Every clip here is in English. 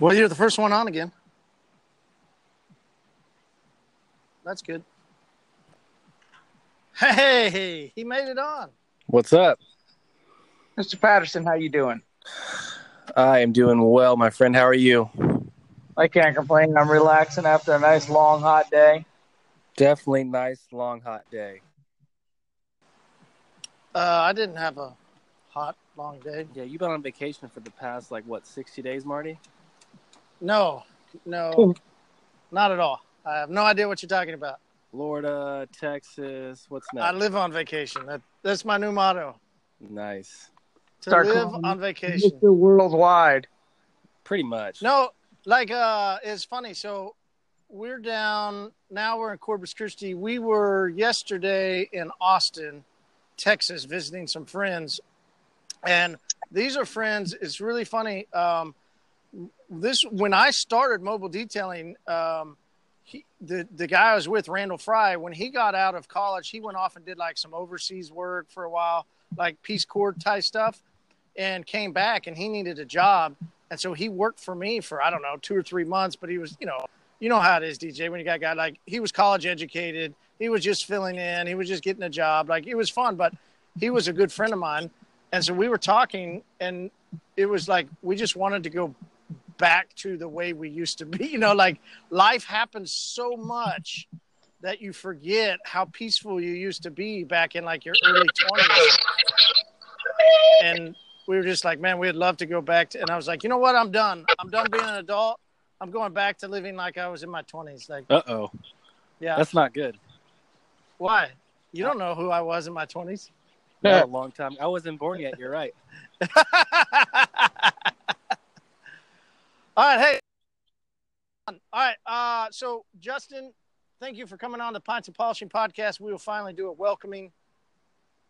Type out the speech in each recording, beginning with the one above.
Well, you're the first one on again. That's good. Hey, he made it on. What's up? Mr. Patterson, how you doing? I am doing well, my friend. How are you? I can't complain. I'm relaxing after a nice long hot day. Definitely nice long hot day. Uh, I didn't have a hot long day. Yeah, you've been on vacation for the past like what, 60 days, Marty? No, no, not at all. I have no idea what you're talking about. Florida, Texas, what's next? I live on vacation. That, that's my new motto. nice. To Start live on vacation. Mr. Worldwide. Pretty much. No, like uh it's funny. So we're down now we're in Corpus Christi. We were yesterday in Austin, Texas, visiting some friends. And these are friends. It's really funny. Um this when I started mobile detailing, um he, the the guy I was with, Randall Fry, when he got out of college, he went off and did like some overseas work for a while, like Peace Corps type stuff, and came back and he needed a job. And so he worked for me for I don't know two or three months, but he was you know you know how it is, DJ. When you got a guy like he was college educated, he was just filling in, he was just getting a job. Like it was fun, but he was a good friend of mine, and so we were talking, and it was like we just wanted to go back to the way we used to be. You know, like life happens so much that you forget how peaceful you used to be back in like your early 20s. And we were just like, man, we'd love to go back to. And I was like, you know what? I'm done. I'm done being an adult. I'm going back to living like I was in my 20s. Like, uh oh. Yeah. That's not good. Why? You don't know who I was in my 20s. a long time. I wasn't born yet. You're right. All right, hey. All right, uh, so Justin, thank you for coming on the Pints and Polishing podcast. We will finally do a welcoming.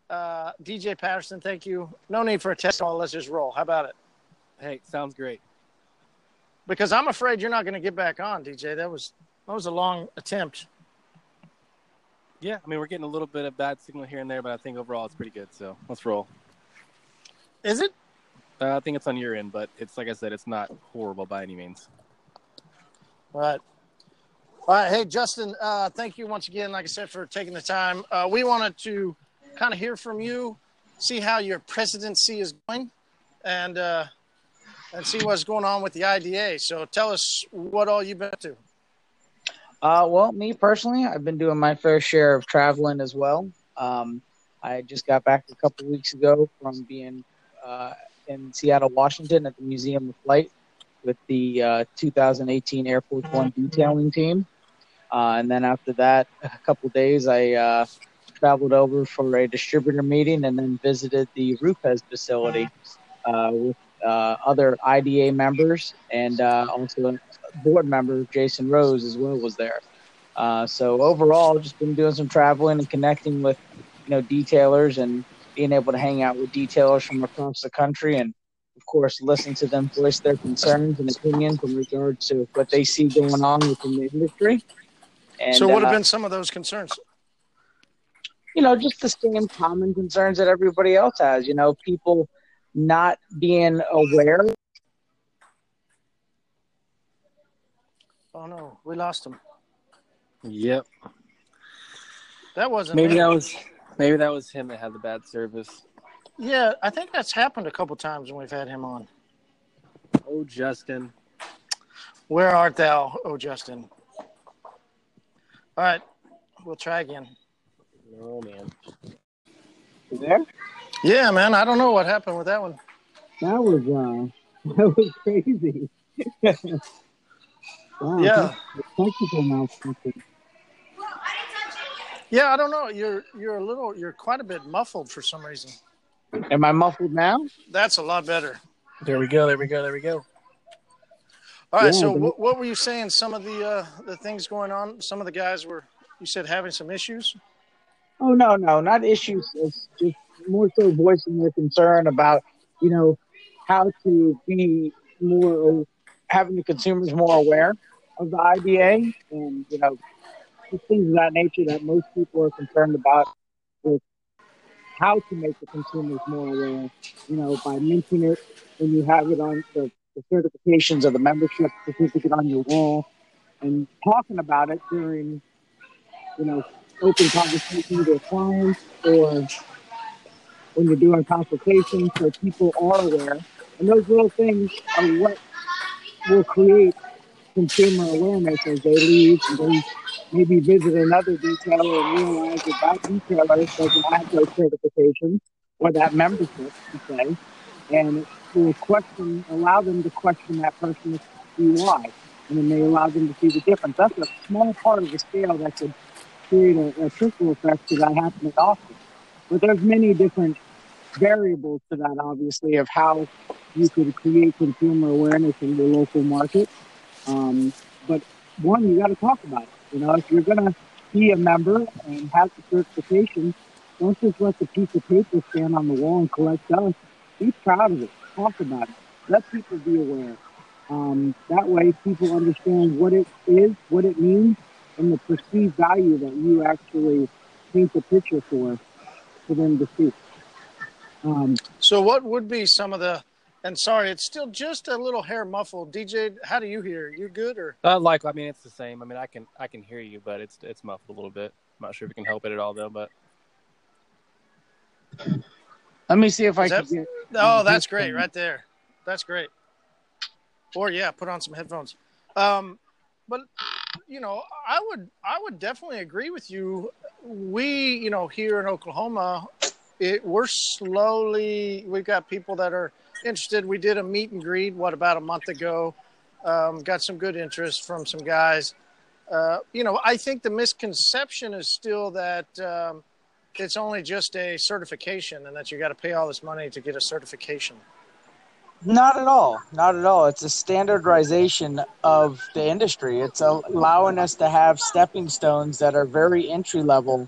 Uh, DJ Patterson, thank you. No need for a test call. Let's just roll. How about it? Hey, sounds great. Because I'm afraid you're not going to get back on, DJ. That was that was a long attempt. Yeah, I mean, we're getting a little bit of bad signal here and there, but I think overall it's pretty good. So let's roll. Is it? Uh, I think it's on your end, but it's like I said, it's not horrible by any means. All right. All right. Hey, Justin, uh, thank you once again, like I said, for taking the time. Uh, we wanted to kind of hear from you, see how your presidency is going, and uh, and see what's going on with the IDA. So tell us what all you've been up to. Uh, well, me personally, I've been doing my fair share of traveling as well. Um, I just got back a couple weeks ago from being uh, in Seattle, Washington, at the Museum of Flight with the uh, 2018 Air Force One detailing team. Uh, and then after that, a couple days, I uh, traveled over for a distributor meeting and then visited the Rupes facility uh, with uh, other IDA members and uh, also board member Jason Rose as well was there. Uh, so overall, just been doing some traveling and connecting with you know detailers and being able to hang out with detailers from across the country and of course listen to them voice their concerns and opinions in regards to what they see going on within the industry. And, so, what have uh, been some of those concerns? you know, just the same common concerns that everybody else has. You know, people not being aware. Oh no, we lost him. Yep. That wasn't Maybe me. that was maybe that was him that had the bad service. Yeah, I think that's happened a couple times when we've had him on. Oh, Justin. Where art thou, oh Justin? All right, we'll try again. Oh man. You there? Yeah, man, I don't know what happened with that one. That was uh, that was crazy. wow, Yeah, technical malfunction. yeah, I don't know. You're you're a little, you're quite a bit muffled for some reason. Am I muffled now? That's a lot better. There we go. There we go. There we go. All right, Yeah, so but- what, what were you saying? Some of the uh, the things going on. Some of the guys were, you said, having some issues. Oh no, no, not issues. It's just more so voicing their concern about you know how to be more having the consumers more aware of the IDA and you know things of that nature that most people are concerned about with how to make the consumers more aware. You know, by mentioning it when you have it on the the certifications or the membership certificate on your wall and talking about it during, you know, open conversations with clients or when you're doing consultations so people are aware. And those little things are what will create consumer awareness as they leave and they maybe visit another detailer and realize that that detailer doesn't have those certifications or that membership, to say, and to question, allow them to question that person to see why, and then they allow them to see the difference. That's a small part of the scale that could create a, a trickle effect that happening often. But there's many different variables to that, obviously, of how you could create consumer awareness in your local market. Um, but one, you got to talk about it. You know, if you're going to be a member and have the certification, don't just let the piece of paper stand on the wall and collect dust. Be proud of it. Talk about it. Let people be aware. Um, that way, people understand what it is, what it means, and the perceived value that you actually paint the picture for, for them to see. Um, so, what would be some of the? And sorry, it's still just a little hair muffled. DJ, how do you hear? You good or? Uh, like, I mean, it's the same. I mean, I can I can hear you, but it's it's muffled a little bit. I'm not sure if we can help it at all though, but. Let me see if I that, can get. Oh, that's great, right there. That's great. Or yeah, put on some headphones. Um, but you know, I would I would definitely agree with you. We, you know, here in Oklahoma, it, we're slowly. We've got people that are interested. We did a meet and greet what about a month ago. Um, got some good interest from some guys. Uh, you know, I think the misconception is still that um, it's only just a certification and that you got to pay all this money to get a certification. Not at all. Not at all. It's a standardization of the industry. It's allowing us to have stepping stones that are very entry level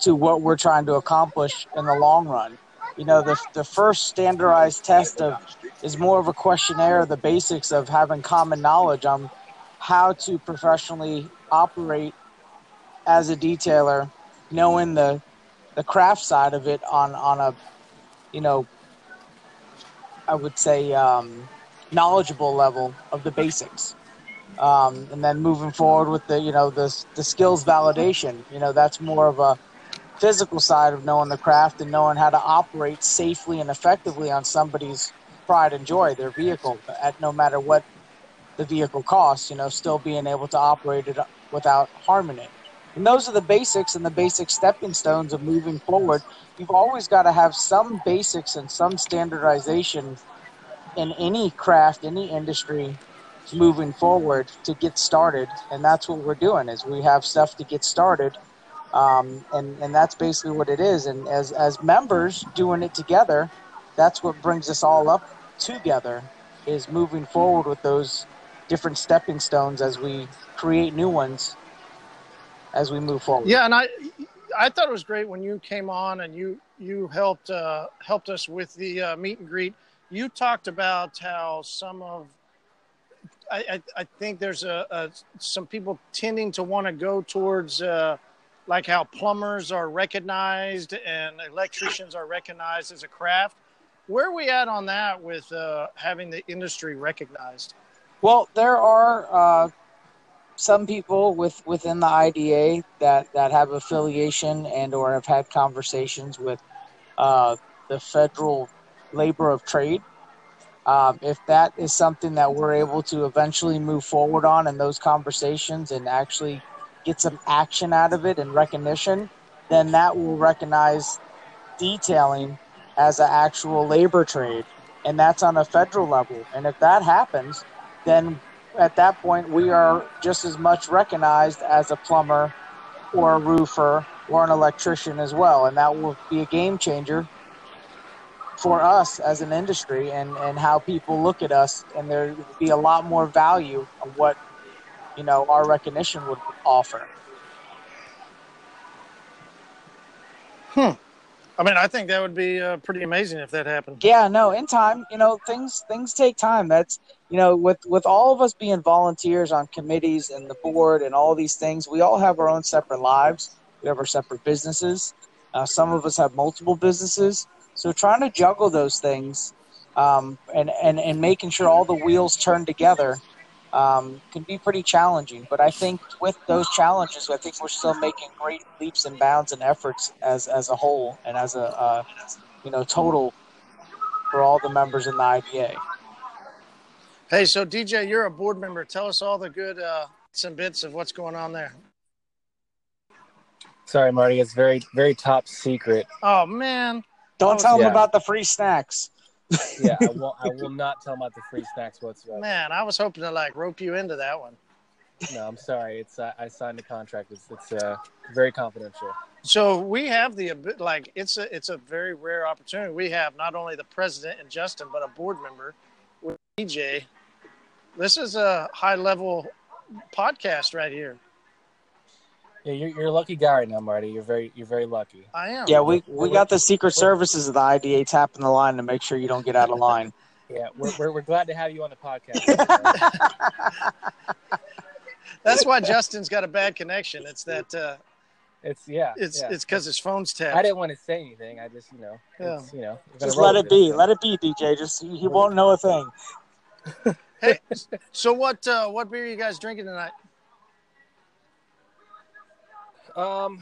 to what we're trying to accomplish in the long run. You know, the, the first standardized test of is more of a questionnaire, the basics of having common knowledge on how to professionally operate as a detailer, knowing the the craft side of it on on a you know I would say um, knowledgeable level of the basics. Um, and then moving forward with the you know the the skills validation, you know that's more of a physical side of knowing the craft and knowing how to operate safely and effectively on somebody's pride and joy, their vehicle, at no matter what the vehicle costs. You know, still being able to operate it without harming it. And those are the basics and the basic stepping stones of moving forward. You've always got to have some basics and some standardization in any craft, any industry moving forward to get started. And that's what we're doing is we have stuff to get started. Um, and, and that's basically what it is. And as, as members doing it together, that's what brings us all up together is moving forward with those different stepping stones as we create new ones as we move forward. Yeah, and I I thought it was great when you came on and you you helped uh, helped us with the uh, meet and greet. You talked about how some of I, I, I think there's a, a, some people tending to want to go towards uh, like how plumbers are recognized and electricians are recognized as a craft. Where are we at on that with uh, having the industry recognized? Well, there are uh, some people with within the IDA that that have affiliation and or have had conversations with uh, the federal labor of trade. Um, if that is something that we're able to eventually move forward on in those conversations and actually get some action out of it and recognition, then that will recognize detailing as an actual labor trade, and that's on a federal level. And if that happens, then at that point, we are just as much recognized as a plumber or a roofer or an electrician as well. And that will be a game changer for us as an industry and, and how people look at us. And there will be a lot more value of what, you know, our recognition would offer. Hmm. I mean, I think that would be uh, pretty amazing if that happened. Yeah, no, in time, you know, things things take time. That's you know, with with all of us being volunteers on committees and the board and all these things, we all have our own separate lives. We have our separate businesses. Uh, some of us have multiple businesses, so trying to juggle those things um, and, and, and making sure all the wheels turn together um, can be pretty challenging. But I think with those challenges, I think we're still making great leaps and bounds and efforts as, as a whole and as a uh, you know total for all the members in the IDA. Hey, so DJ, you're a board member. Tell us all the good uh, some bits of what's going on there. Sorry, Marty. It's very, very top secret. Oh man, Don't tell them about the free snacks. Yeah, I will. I will not tell about the free snacks whatsoever. man, I was hoping to like rope you into that one. No, I'm sorry. It's uh, I signed a contract. It's it's uh, very confidential. So we have the like it's a it's a very rare opportunity. We have not only the president and Justin, but a board member with DJ. This is a high level podcast right here. Yeah, you're, you're a lucky guy right now, Marty. You're very you're very lucky. I am. Yeah, we, we got the Secret Services of the IDA tapping the line to make sure you don't get out of line. Yeah, we're we're, we're glad to have you on the podcast. That's why Justin's got a bad connection. It's that uh, it's yeah. it's yeah. it's because his phone's tapped. I didn't want to say anything. I just you know, Yeah. you know, Just let it be. so. Let it be, DJ. Just he won't know a thing. Hey, so what uh, what beer are you guys drinking tonight? Um,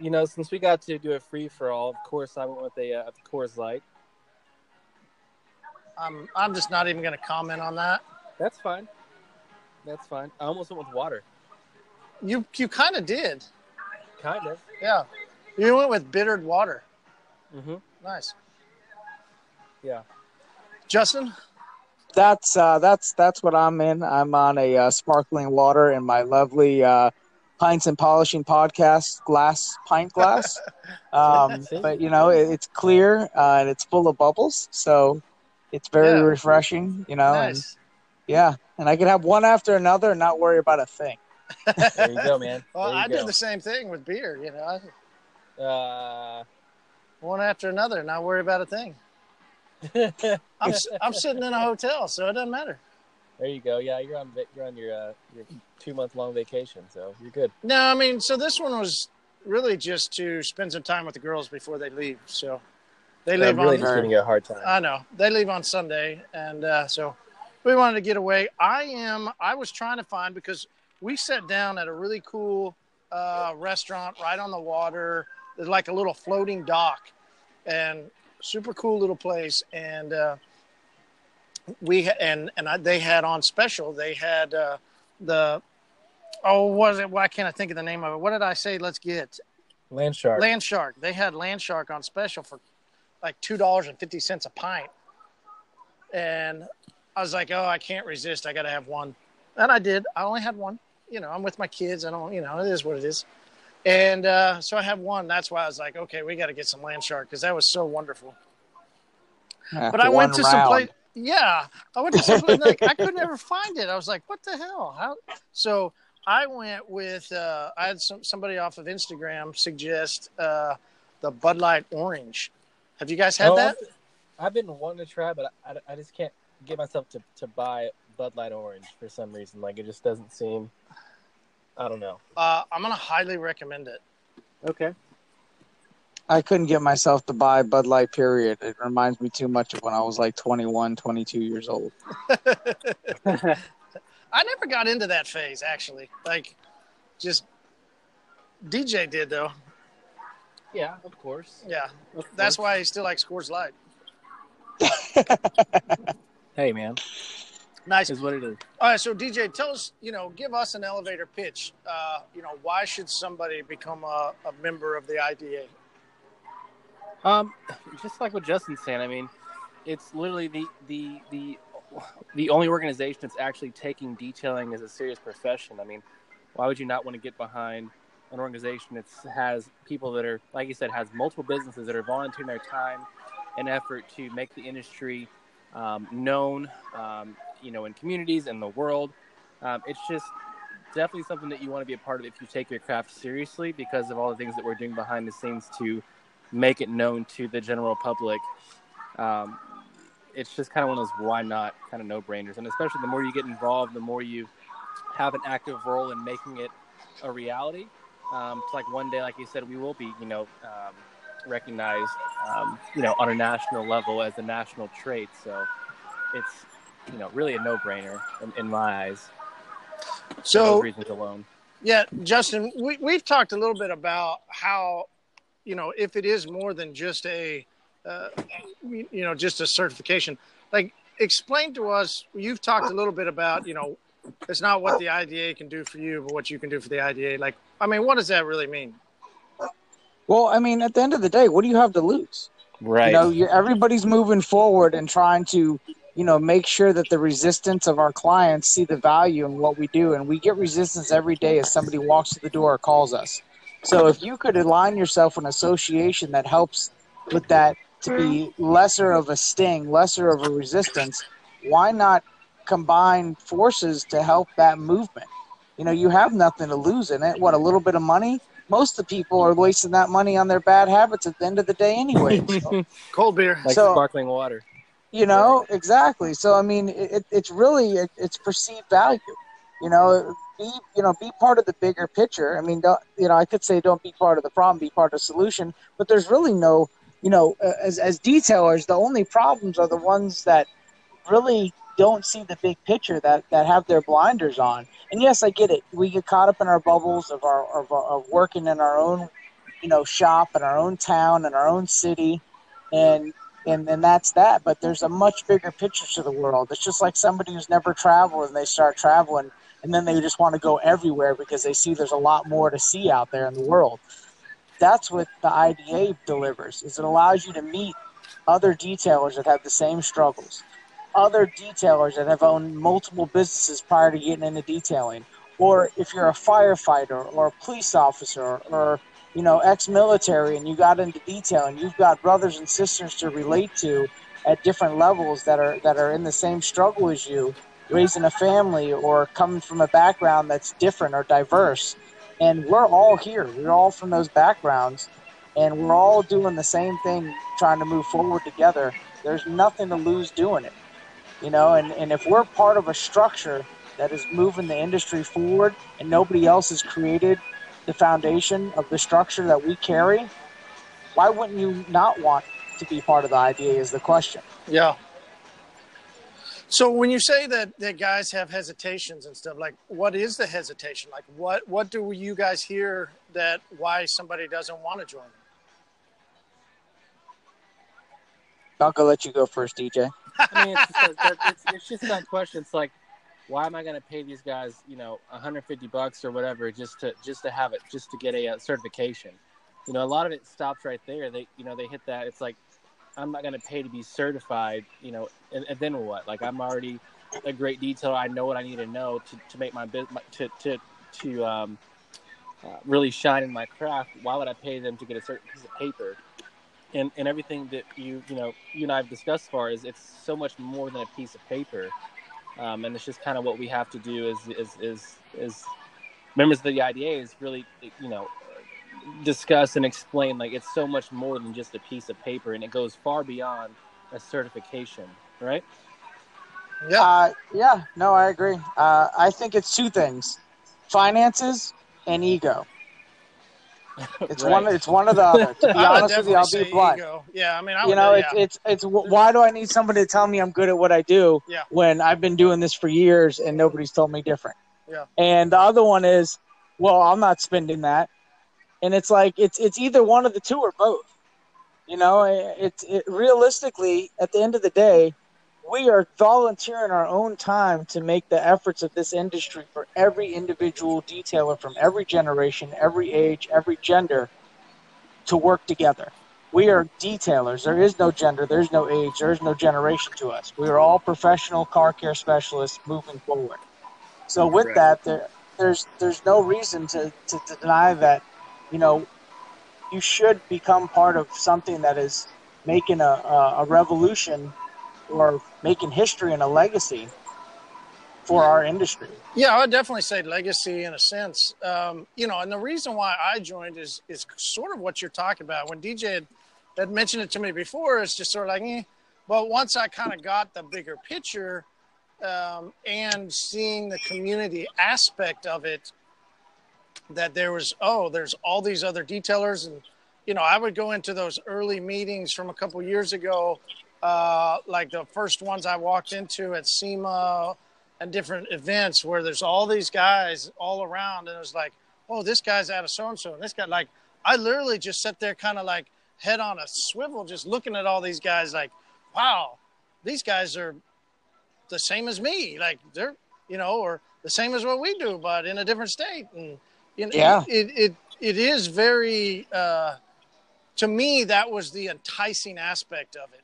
you know, since we got to do a free for all, of course, I went with a uh, Coors Light. I'm I'm just not even going to comment on that. That's fine. That's fine. I almost went with water. You you kind of did, Kind of. yeah. You went with bittered water. Mm-hmm. Nice, Yeah. Justin. That's uh, that's that's what I'm in. I'm on a uh, sparkling water in my lovely uh, pints and polishing podcast glass pint glass. Um, but you know, it, it's clear uh, and it's full of bubbles, so it's very Yeah. refreshing. You know, and yeah, and I can have one after another and not worry about a thing. There you go, man. Well, I go. did the same thing with beer. You know, I- Uh, one after another, not worry about a thing. I'm s- I'm sitting in a hotel, so it doesn't matter. There you go. Yeah, you're on you're on your uh, your two month long vacation, so you're good. No, I mean, so this one was really just to spend some time with the girls before they leave. So they I'm leave really on. just giving you a hard time. I know they leave on Sunday, and uh, so we wanted to get away. I am. I was trying to find because we sat down at a really cool uh, restaurant right on the water. There's like a little floating dock, and super cool little place. And uh, we ha- and and I, they had on special. They had uh, the oh, was it? Why can't I think of the name of it? What did I say? Let's get Land shark. Land Shark. They had Land Shark on special for like two dollars and fifty cents a pint, and I was like, "Oh, I can't resist. I got to have one," and I did. I only had one. You know, I'm with my kids. I don't. You know, it is what it is. And uh, so I have one. That's why I was like, "Okay, we got to get some Land Shark because that was so wonderful." But I went one to some round. place. Yeah, I went to some place. Like I could never find it. I was like, "What the hell?" How? So I went with. Uh, I had some somebody off of Instagram suggest uh, the Bud Light Orange. Have you guys had Oh, that? I've- I've been wanting to try, but I, I just can't get myself to, to buy Bud Light Orange for some reason. Like it just doesn't seem. I don't know. Uh, I'm gonna highly recommend it. Okay. I couldn't get myself to buy Bud Light. Period. It reminds me too much of when I was like 21, 22 years old. I never got into that phase actually. Like, just DJ did though. Yeah, of course. Yeah, Of that's course. why he still likes Coors Light. Hey, man, Nice. is what it is. All right, so DJ, tell us, you know, give us an elevator pitch. Uh, you know, why should somebody become a, a member of the IDA? Um, just like what Justin's saying, I mean, it's literally the the the the only organization that's actually taking detailing as a serious profession. I mean, why would you not want to get behind an organization that has people that are, like you said, has multiple businesses that are volunteering their time and effort to make the industry um, known, um, you know, in communities in the world. Um, it's just definitely something that you want to be a part of if you take your craft seriously because of all the things that we're doing behind the scenes to make it known to the general public. Um, it's just kind of one of those why not kind of no brainers. And especially the more you get involved, the more you have an active role in making it a reality. Um, it's like one day, like you said, we will be, you know, um, recognized, um, you know, on a national level as a national trait. So it's, you know, really a no-brainer in, in my eyes. So reasons alone. Yeah, Justin, we, we've talked a little bit about how, you know, if it is more than just a, uh, you know, just a certification, like explain to us, you've talked a little bit about, you know, it's not what the IDA can do for you, but what you can do for the IDA. Like, I mean, what does that really mean? Well, I mean, at the end of the day, what do you have to lose? Right. You know, you everybody's moving forward and trying to, you know, make sure that the resistance of our clients see the value in what we do. And we get resistance every day as somebody walks to the door or calls us. So if you could align yourself with an association that helps with that to be lesser of a sting, lesser of a resistance, why not combine forces to help that movement? You know, you have nothing to lose in it. What, a little bit of money? most of the people are wasting that money on their bad habits at the end of the day anyway. So. Cold beer, like so, sparkling water. You know exactly. So I mean, it, it's really it, it's perceived value. You know, be you know be part of the bigger picture. I mean, don't, you know, I could say don't be part of the problem, be part of the solution. But there's really no, you know, uh, as as detailers, the only problems are the ones that really don't see the big picture that that have their blinders on. And yes, I get it. We get caught up in our bubbles of our of, of working in our own, you know, shop in our own town in our own city, and and and that's that. But there's a much bigger picture to the world. It's just like somebody who's never traveled and they start traveling, and then they just want to go everywhere because they see there's a lot more to see out there in the world. That's what the IDA delivers. Is it allows you to meet other detailers that have the same struggles other detailers that have owned multiple businesses prior to getting into detailing, or if you're a firefighter or a police officer or you know ex-military and you got into detailing, you've got brothers and sisters to relate to at different levels that are that are in the same struggle as you, raising a family or coming from a background that's different or diverse. And we're all here. We're all from those backgrounds, and we're all doing the same thing, trying to move forward together. There's nothing to lose doing it you know and, and if we're part of a structure that is moving the industry forward and nobody else has created the foundation of the structure that we carry why wouldn't you not want to be part of the IDA is the question yeah so when you say that that guys have hesitations and stuff like what is the hesitation like what what do you guys hear that why somebody doesn't want to join I'll go let you go first, DJ. I mean, it's just, that, it's, it's just that question. It's like, why am I going to pay these guys, you know, 150 bucks or whatever just to just to have it, just to get a, a certification? You know, a lot of it stops right there. They, you know, they hit that. It's like, I'm not going to pay to be certified, you know, and, and, then what? Like, I'm already a great detailer. I know what I need to know to, to make my business, to, to, to um, uh, really shine in my craft. Why would I pay them to get a certain piece of paper? and, and everything that you you know you and I have discussed far is it's so much more than a piece of paper, um, and it's just kind of what we have to do is is is, is members of the IDA is really you know discuss and explain like it's so much more than just a piece of paper and it goes far beyond a certification, right? Yeah, uh, yeah, no, I agree. Uh, I think it's two things: finances and ego. It's right. one. It's one or the other. To be honest with you, I'll be blunt. Ego. Yeah, I mean, I you know, it's, yeah. it's it's why do I need somebody to tell me I'm good at what I do yeah. when I've been doing this for years and nobody's told me different. Yeah. And the other one is, well, I'm not spending that, and it's like it's it's either one of the two or both. You know, it's it, realistically at the end of the day, we are volunteering our own time to make the efforts of this industry for every individual detailer from every generation, every age, every gender to work together. We are detailers. There is no gender, there's no age, there is no generation to us. We are all professional car care specialists moving forward. So with right. that, there, there's there's no reason to, to deny that, you know, you should become part of something that is making a, a, a revolution or making history and a legacy for our industry. Yeah, I would definitely say legacy in a sense. Um, you know, and the reason why I joined is is sort of what you're talking about. When DJ had, had mentioned it to me before, it's just sort of like, eh. but once I kind of got the bigger picture um, and seeing the community aspect of it, that there was oh, there's all these other detailers. And you know, I would go into those early meetings from a couple years ago, uh, like the first ones I walked into at SEMA and different events where there's all these guys all around, and it was like, oh, this guy's out of so and so, and this guy, like, I literally just sat there, kind of like head on a swivel, just looking at all these guys, like, wow, these guys are the same as me, like they're, you know, or the same as what we do, but in a different state, and you know, Yeah. it it it is very. Uh, to me, that was the enticing aspect of it.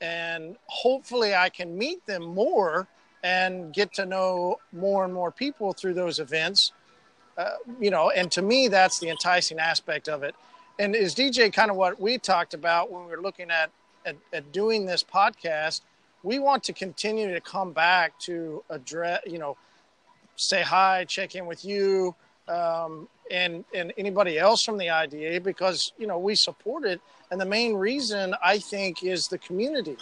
And hopefully, I can meet them more and get to know more and more people through those events. Uh, you know, and to me, that's the enticing aspect of it. And is DJ kind of what we talked about when we were looking at, at, at doing this podcast? We want to continue to come back to address, you know, say hi, check in with you, um, and and anybody else from the IDA because you know we support it, and the main reason I think is the community,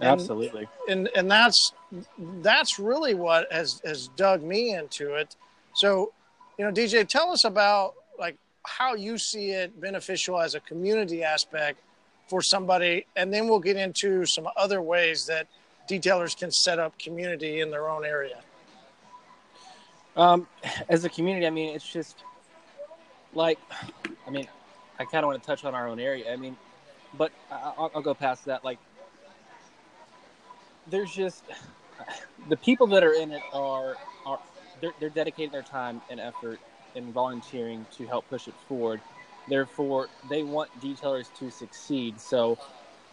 and, Absolutely. and and that's that's really what has has dug me into it. So, you know, DJ, tell us about like how you see it beneficial as a community aspect for somebody, and then we'll get into some other ways that detailers can set up community in their own area. Um, as a community, I mean, it's just like, I mean, I kind of want to touch on our own area. I mean, but I'll, I'll go past that. Like, there's just the people that are in it are are they're, they're dedicating their time and effort and volunteering to help push it forward. Therefore, they want detailers to succeed. So,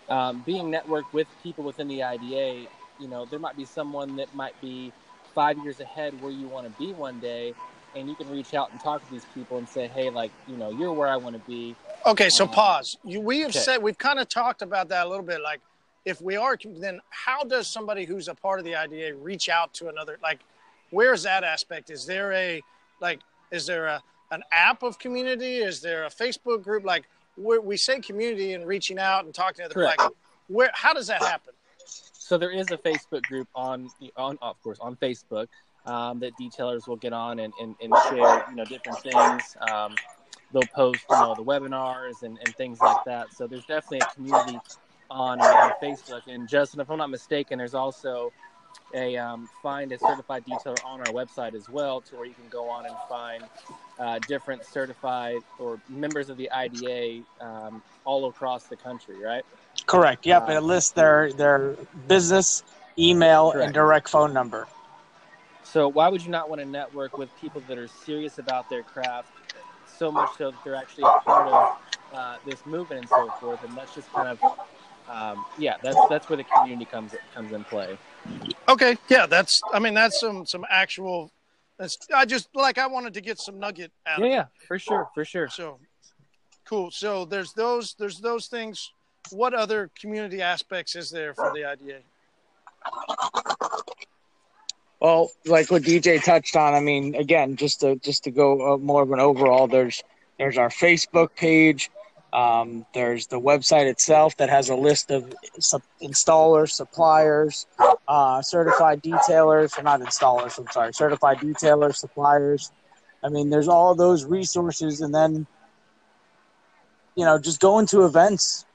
um, being networked with people within the IDA, you know, there might be someone that might be five years ahead where you want to be one day, and you can reach out and talk to these people and say, hey, like, you know, you're where I want to be. Okay, so Um, pause. You, we have okay. said we've kind of talked about that a little bit. Like, if we are, then how does somebody who's a part of the IDA reach out to another? Like, where's that aspect? Is there a like? Is there a an app of community? Is there a Facebook group? Like, where we say community and reaching out and talking to other Correct. like, where? How does that happen? So there is a Facebook group on, on of course, on Facebook um, that detailers will get on and, and, and share, you know, different things. Um, they'll post, you know, the webinars and, and things like that. So there's definitely a community on, on Facebook. And Justin, if I'm not mistaken, there's also a um, find a certified detailer on our website as well, to where you can go on and find uh, different certified or members of the IDA um, all across the country, right? Correct. Yep. Uh, it lists their their business, email, Correct. and direct phone number. So why would you not want to network with people that are serious about their craft, so much so that they're actually a part of uh, this movement and so forth? And that's just kind of, um, yeah, that's that's where the community comes comes in play. Okay, yeah, that's. I mean, that's some some actual. That's. I just like I wanted to get some nugget out. Yeah, of yeah, for sure, for sure. So cool. So there's those there's those things. What other community aspects is there for the IDA? Well, like what DJ touched on, I mean, again, just to just to go uh, more of an overall, there's there's our Facebook page, um, there's the website itself that has a list of sup- installers, suppliers, uh, certified detailers, or not installers. I'm sorry, certified detailers, suppliers. I mean, there's all those resources, and then you know, just going to events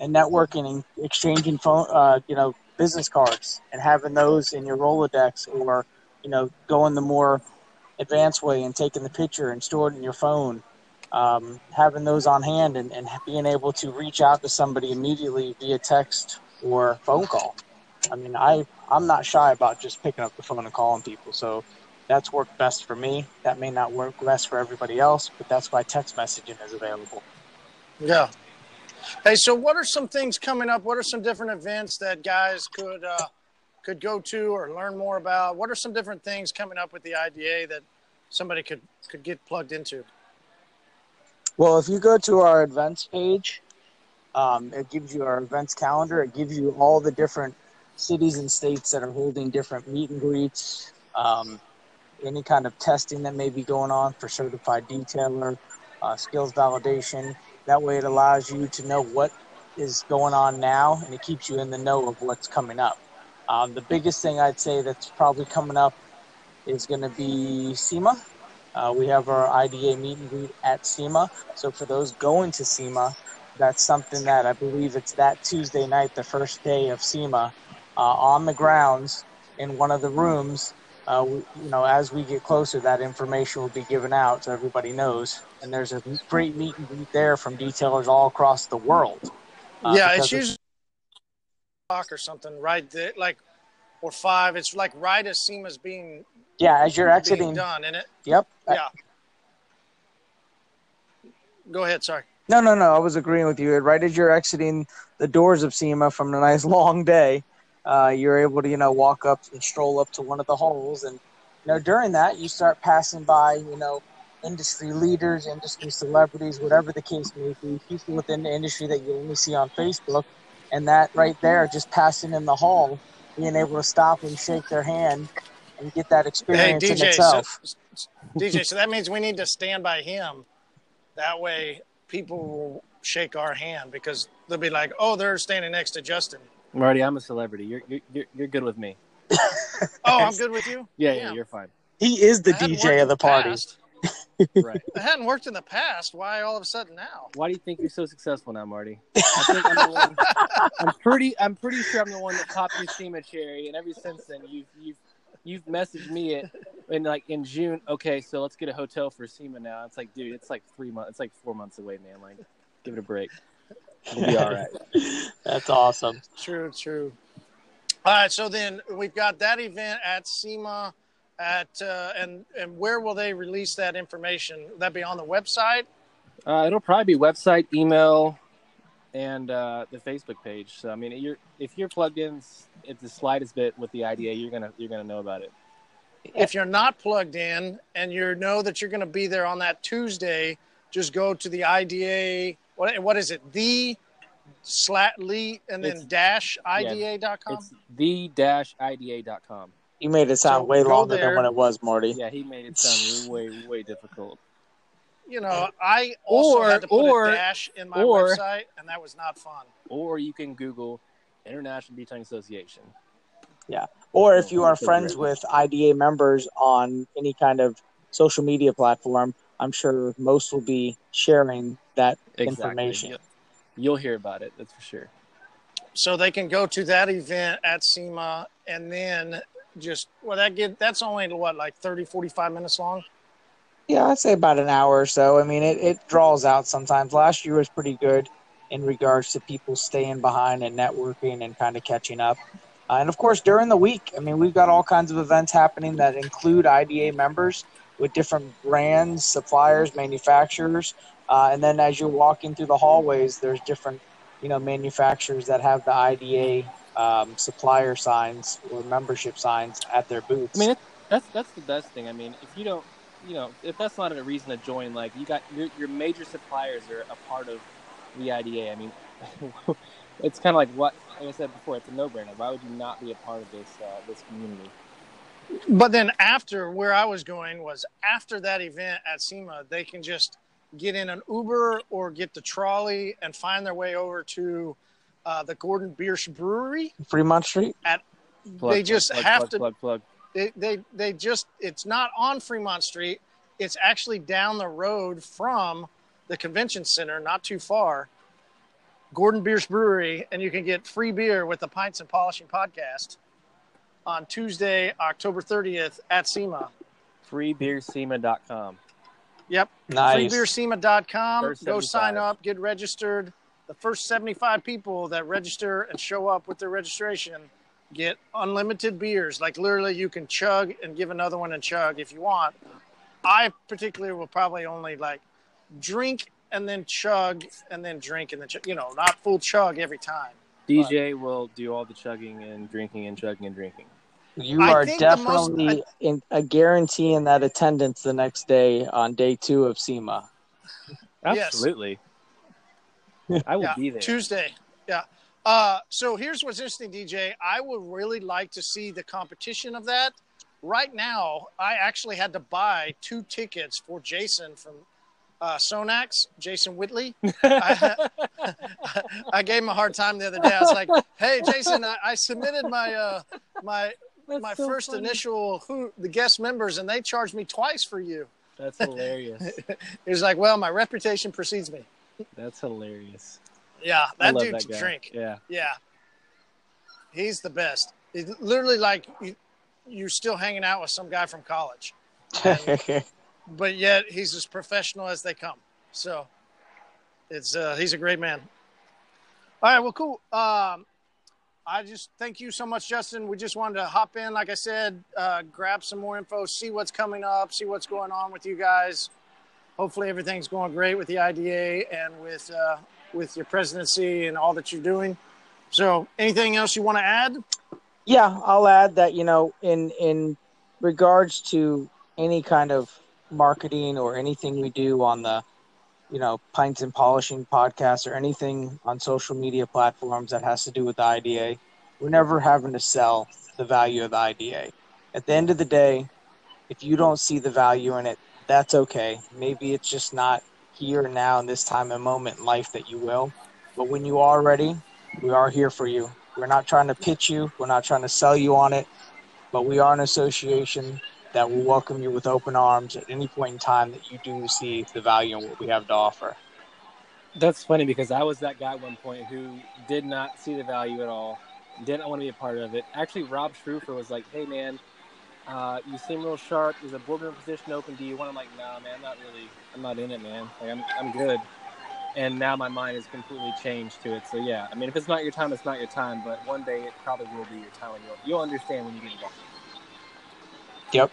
and networking and exchanging phone, uh, you know, business cards and having those in your Rolodex or, you know, going the more advanced way and taking the picture and storing it in your phone. Um, having those on hand and, and being able to reach out to somebody immediately via text or phone call. I mean, I, I'm not shy about just picking up the phone and calling people. So that's worked best for me. That may not work best for everybody else, but that's why text messaging is available. Yeah. Hey, so what are some things coming up? What are some different events that guys could uh, could go to or learn more about? What are some different things coming up with the IDA that somebody could could get plugged into? Well, if you go to our events page, um, it gives you our events calendar. It gives you all the different cities and states that are holding different meet and greets, um, any kind of testing that may be going on for certified detailer, uh, skills validation. That way, it allows you to know what is going on now, and it keeps you in the know of what's coming up. Um, the biggest thing I'd say that's probably coming up is going to be SEMA. Uh, we have our IDA meet and greet at SEMA. So for those going to SEMA, that's something that I believe it's that Tuesday night, the first day of SEMA, uh, on the grounds in one of the rooms. Uh, we, you know, as we get closer, that information will be given out so everybody knows. And there's a great meet and greet there from detailers all across the world. Uh, yeah, it's usually o'clock or something, right? There, like or five. It's like right as SEMA's being yeah as you're exiting done in it. Yep. Yeah. Go ahead. Sorry. No, no, no. I was agreeing with you. Right as you're exiting the doors of SEMA from a nice long day, uh, you're able to you know walk up and stroll up to one of the halls, and you know during that you start passing by you know industry leaders, industry celebrities, whatever the case may be, people within the industry that you only see on Facebook, and that right there, just passing in the hall, being able to stop and shake their hand and get that experience hey, DJ, in itself. So, DJ, so that means we need to stand by him. That way, people will shake our hand because they'll be like, "Oh, they're standing next to Justin." Marty, I'm a celebrity. You're you're you're good with me. oh, I'm good with you. Yeah, yeah, you're fine. He is the DJ of the, the party. right. It hadn't worked in the past. Why all of a sudden now? Why do you think you're so successful now, Marty? I think I'm the one. I'm pretty. I'm pretty sure I'm the one that popped your SEMA cherry, and ever since then, you've you've you've messaged me it in like in June. Okay, so let's get a hotel for SEMA now. It's like, dude, it's like three months. It's like four months away, man. Like, give it a break. We'll be all right. That's awesome. True. True. All right. So then we've got that event at SEMA at uh, and and where will they release that information? Will that be on the website? Uh, it'll probably be website, email, and uh, the Facebook page. So I mean, you're if you're plugged in at the slightest bit with the IDA, you're gonna you're gonna know about it. If you're not plugged in and you know that you're going to be there on that Tuesday, just go to the IDA. What what is it? The slatly and then it's, dash ida.com. Yeah, it's the dash ida.com. You made it sound so way longer there. than what it was, Marty. Yeah, he made it sound way, way difficult. You know, I also or, had to put or, a dash in my or, website, and that was not fun. Or you can Google International Beach Hunting Association. Yeah. Or if you are friends with IDA members on any kind of social media platform, I'm sure most will be sharing that exactly. information. You'll hear about it, that's for sure. So they can go to that event at SEMA and then just well that get that's only what like 30 45 minutes long yeah i'd say about an hour or so i mean it, it draws out sometimes last year was pretty good in regards to people staying behind and networking and kind of catching up uh, and of course during the week i mean we've got all kinds of events happening that include ida members with different brands suppliers manufacturers uh, and then as you're walking through the hallways there's different you know manufacturers that have the ida um, supplier signs or membership signs at their booths. I mean, that's that's the best thing. I mean, if you don't, you know, if that's not a reason to join, like you got your your major suppliers are a part of the IDA. I mean, it's kind of like what like I said before. It's a no brainer. Why would you not be a part of this uh, this community? But then after where I was going was after that event at SEMA, they can just get in an Uber or get the trolley and find their way over to uh, the Gordon Biersch Brewery, Fremont Street. At plug, they just have to plug, have plug, to. Plug, plug. They, they they just it's not on Fremont Street. It's actually down the road from the convention center, not too far. Gordon Biersch Brewery, and you can get free beer with the Pints and Polishing podcast on Tuesday, October 30th at SEMA. Freebeersema.com. Yep. Nice. Freebeersema.com. Go sign up, get registered the first 75 people that register and show up with their registration get unlimited beers. Like literally, you can chug and give another one and chug if you want. I particularly will probably only like drink and then chug and then drink and then chug, you know, not full chug every time. DJ but, will do all the chugging and drinking and chugging and drinking. You are definitely most, I, in a guarantee in that attendance the next day on day two of SEMA. Absolutely. I will yeah, be there Tuesday. Yeah. Uh, so here's what's interesting, DJ. I would really like to see the competition of that. Right now, I actually had to buy two tickets for Jason from uh, Sonax, Jason Whitley. I, I, gave him a hard time the other day. I was like, "Hey, Jason, I, I submitted my uh, my That's my so first funny. initial who the guest members, and they charged me twice for you." That's hilarious. he was like, "Well, my reputation precedes me." That's hilarious. Yeah, that dude that can guy. drink. Yeah. Yeah, he's the best. It's literally like you, you're still hanging out with some guy from college, but yet he's as professional as they come. So it's uh, he's a great man. All right, well, cool. Um, I just thank you so much, Justin. We just wanted to hop in, like I said, uh, grab some more info, see what's coming up, see what's going on with you guys. Hopefully, everything's going great with the IDA and with uh, with your presidency and all that you're doing. So, anything else you want to add? Yeah, I'll add that you know, in in regards to any kind of marketing or anything we do on the, you know, pints and polishing podcast or anything on social media platforms that has to do with the IDA, we're never having to sell the value of the IDA. At the end of the day, if you don't see the value in it, that's okay. Maybe it's just not here now in this time and moment in life that you will. But when you are ready, we are here for you. We're not trying to pitch you, we're not trying to sell you on it, but we are an association that will welcome you with open arms at any point in time that you do see the value in what we have to offer. That's funny because I was that guy at one point who did not see the value at all, didn't want to be a part of it. Actually, Rob Schroofer was like, "Hey, man, uh, you seem real sharp. Is a boardroom position open. Do you want?" I'm like, "Nah, man, I'm not really. I'm not in it, man. Like, I'm, I'm good." And now my mind is completely changed to it. So yeah, I mean, if it's not your time, it's not your time. But one day it probably will be your time, and you'll you'll understand when you get involved. Yep.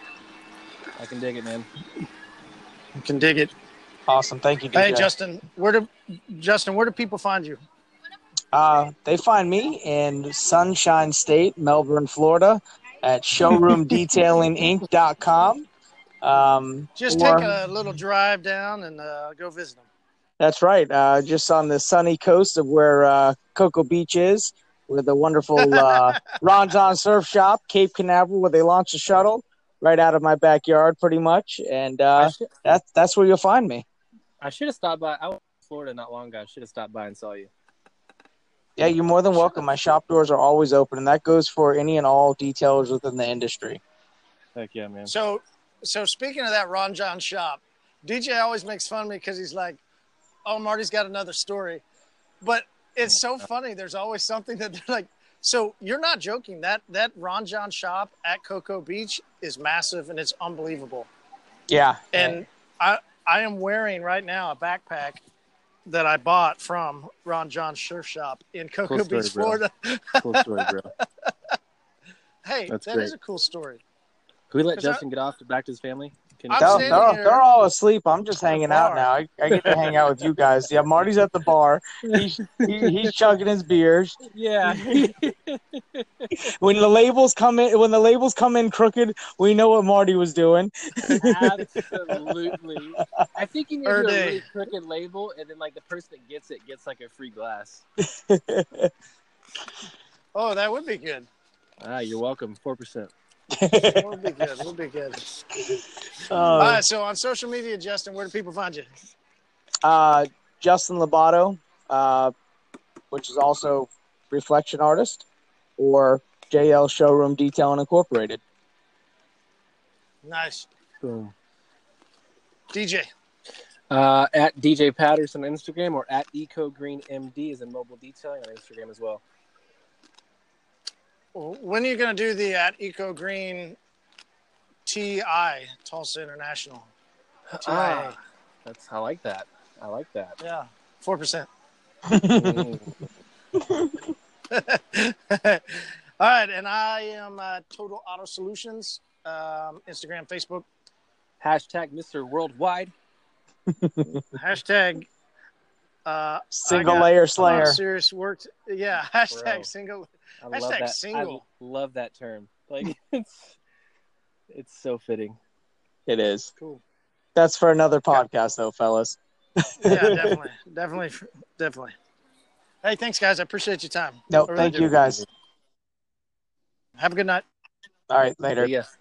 I can dig it, man. You can dig it. Awesome. Thank you, DJ. Hey, Justin, where do Justin? Where do people find you? Uh, they find me in Sunshine State, Melbourne, Florida, at showroomdetailinginc.com. Um, Just or- take a little drive down and uh, go visit them. That's right. Uh, just on the sunny coast of where uh, Cocoa Beach is, with the wonderful uh, Ron Jon Surf Shop, Cape Canaveral, where they launch a shuttle right out of my backyard, pretty much. And uh, should, that's that's where you'll find me. I should have stopped by. I was in Florida not long ago. I should have stopped by and saw you. Yeah, you're more than welcome. My shop doors are always open, and that goes for any and all detailers within the industry. Heck yeah, man. So, so speaking of that Ron Jon shop, DJ always makes fun of me because he's like, "Oh, Marty's got another story," but it's so funny. There's always something that they're like. So you're not joking. That that Ron Jon shop at Cocoa Beach is massive and it's unbelievable. Yeah, And I I am wearing right now a backpack that I bought from Ron Jon's surf shop in Cocoa Cool story, Beach, bro. Florida. cool story, bro. Hey, That's that is great. a cool story. Can we let 'Cause I- Justin get off to back to his family? Can I'm They're, they're, they're all asleep. I'm just hanging out now. I, I get to hang out with you guys. Yeah, Marty's at the bar. He's he, he's chugging his beers. yeah. When the labels come in, when the labels come in crooked, we know what Marty was doing. Absolutely. I think you need to do a really crooked label, and then like the person that gets it gets like a free glass. Oh, that would be good. Ah, you're welcome. Four percent. That would be good. Would be good. All right. So on social media, Justin, where do people find you? uh, Justin Labato, uh, which is also reflection artist, or JL Showroom Detailing Incorporated. Nice. Boom. DJ. Uh, at DJ Patterson on Instagram or at EcoGreenMD is in mobile detailing on Instagram as well. When are you going to do the at Eco Green TI Tulsa International? TIA. Ah, that's I like that. I like that. Yeah, four percent. All right, and I am uh, Total Auto Solutions, um, Instagram, Facebook, Hashtag Mr. Worldwide. hashtag. Uh, Single got layer a slayer. of serious work. to- yeah, hashtag Bro. single. I Hashtag love that. single. I love that term. Like it's it's so fitting. It is. Cool. That's for another podcast, though, fellas. Yeah, definitely, definitely, definitely. Hey, thanks, guys. I appreciate your time. No, really thank do. you guys. Have a good night. All right, later. Yes.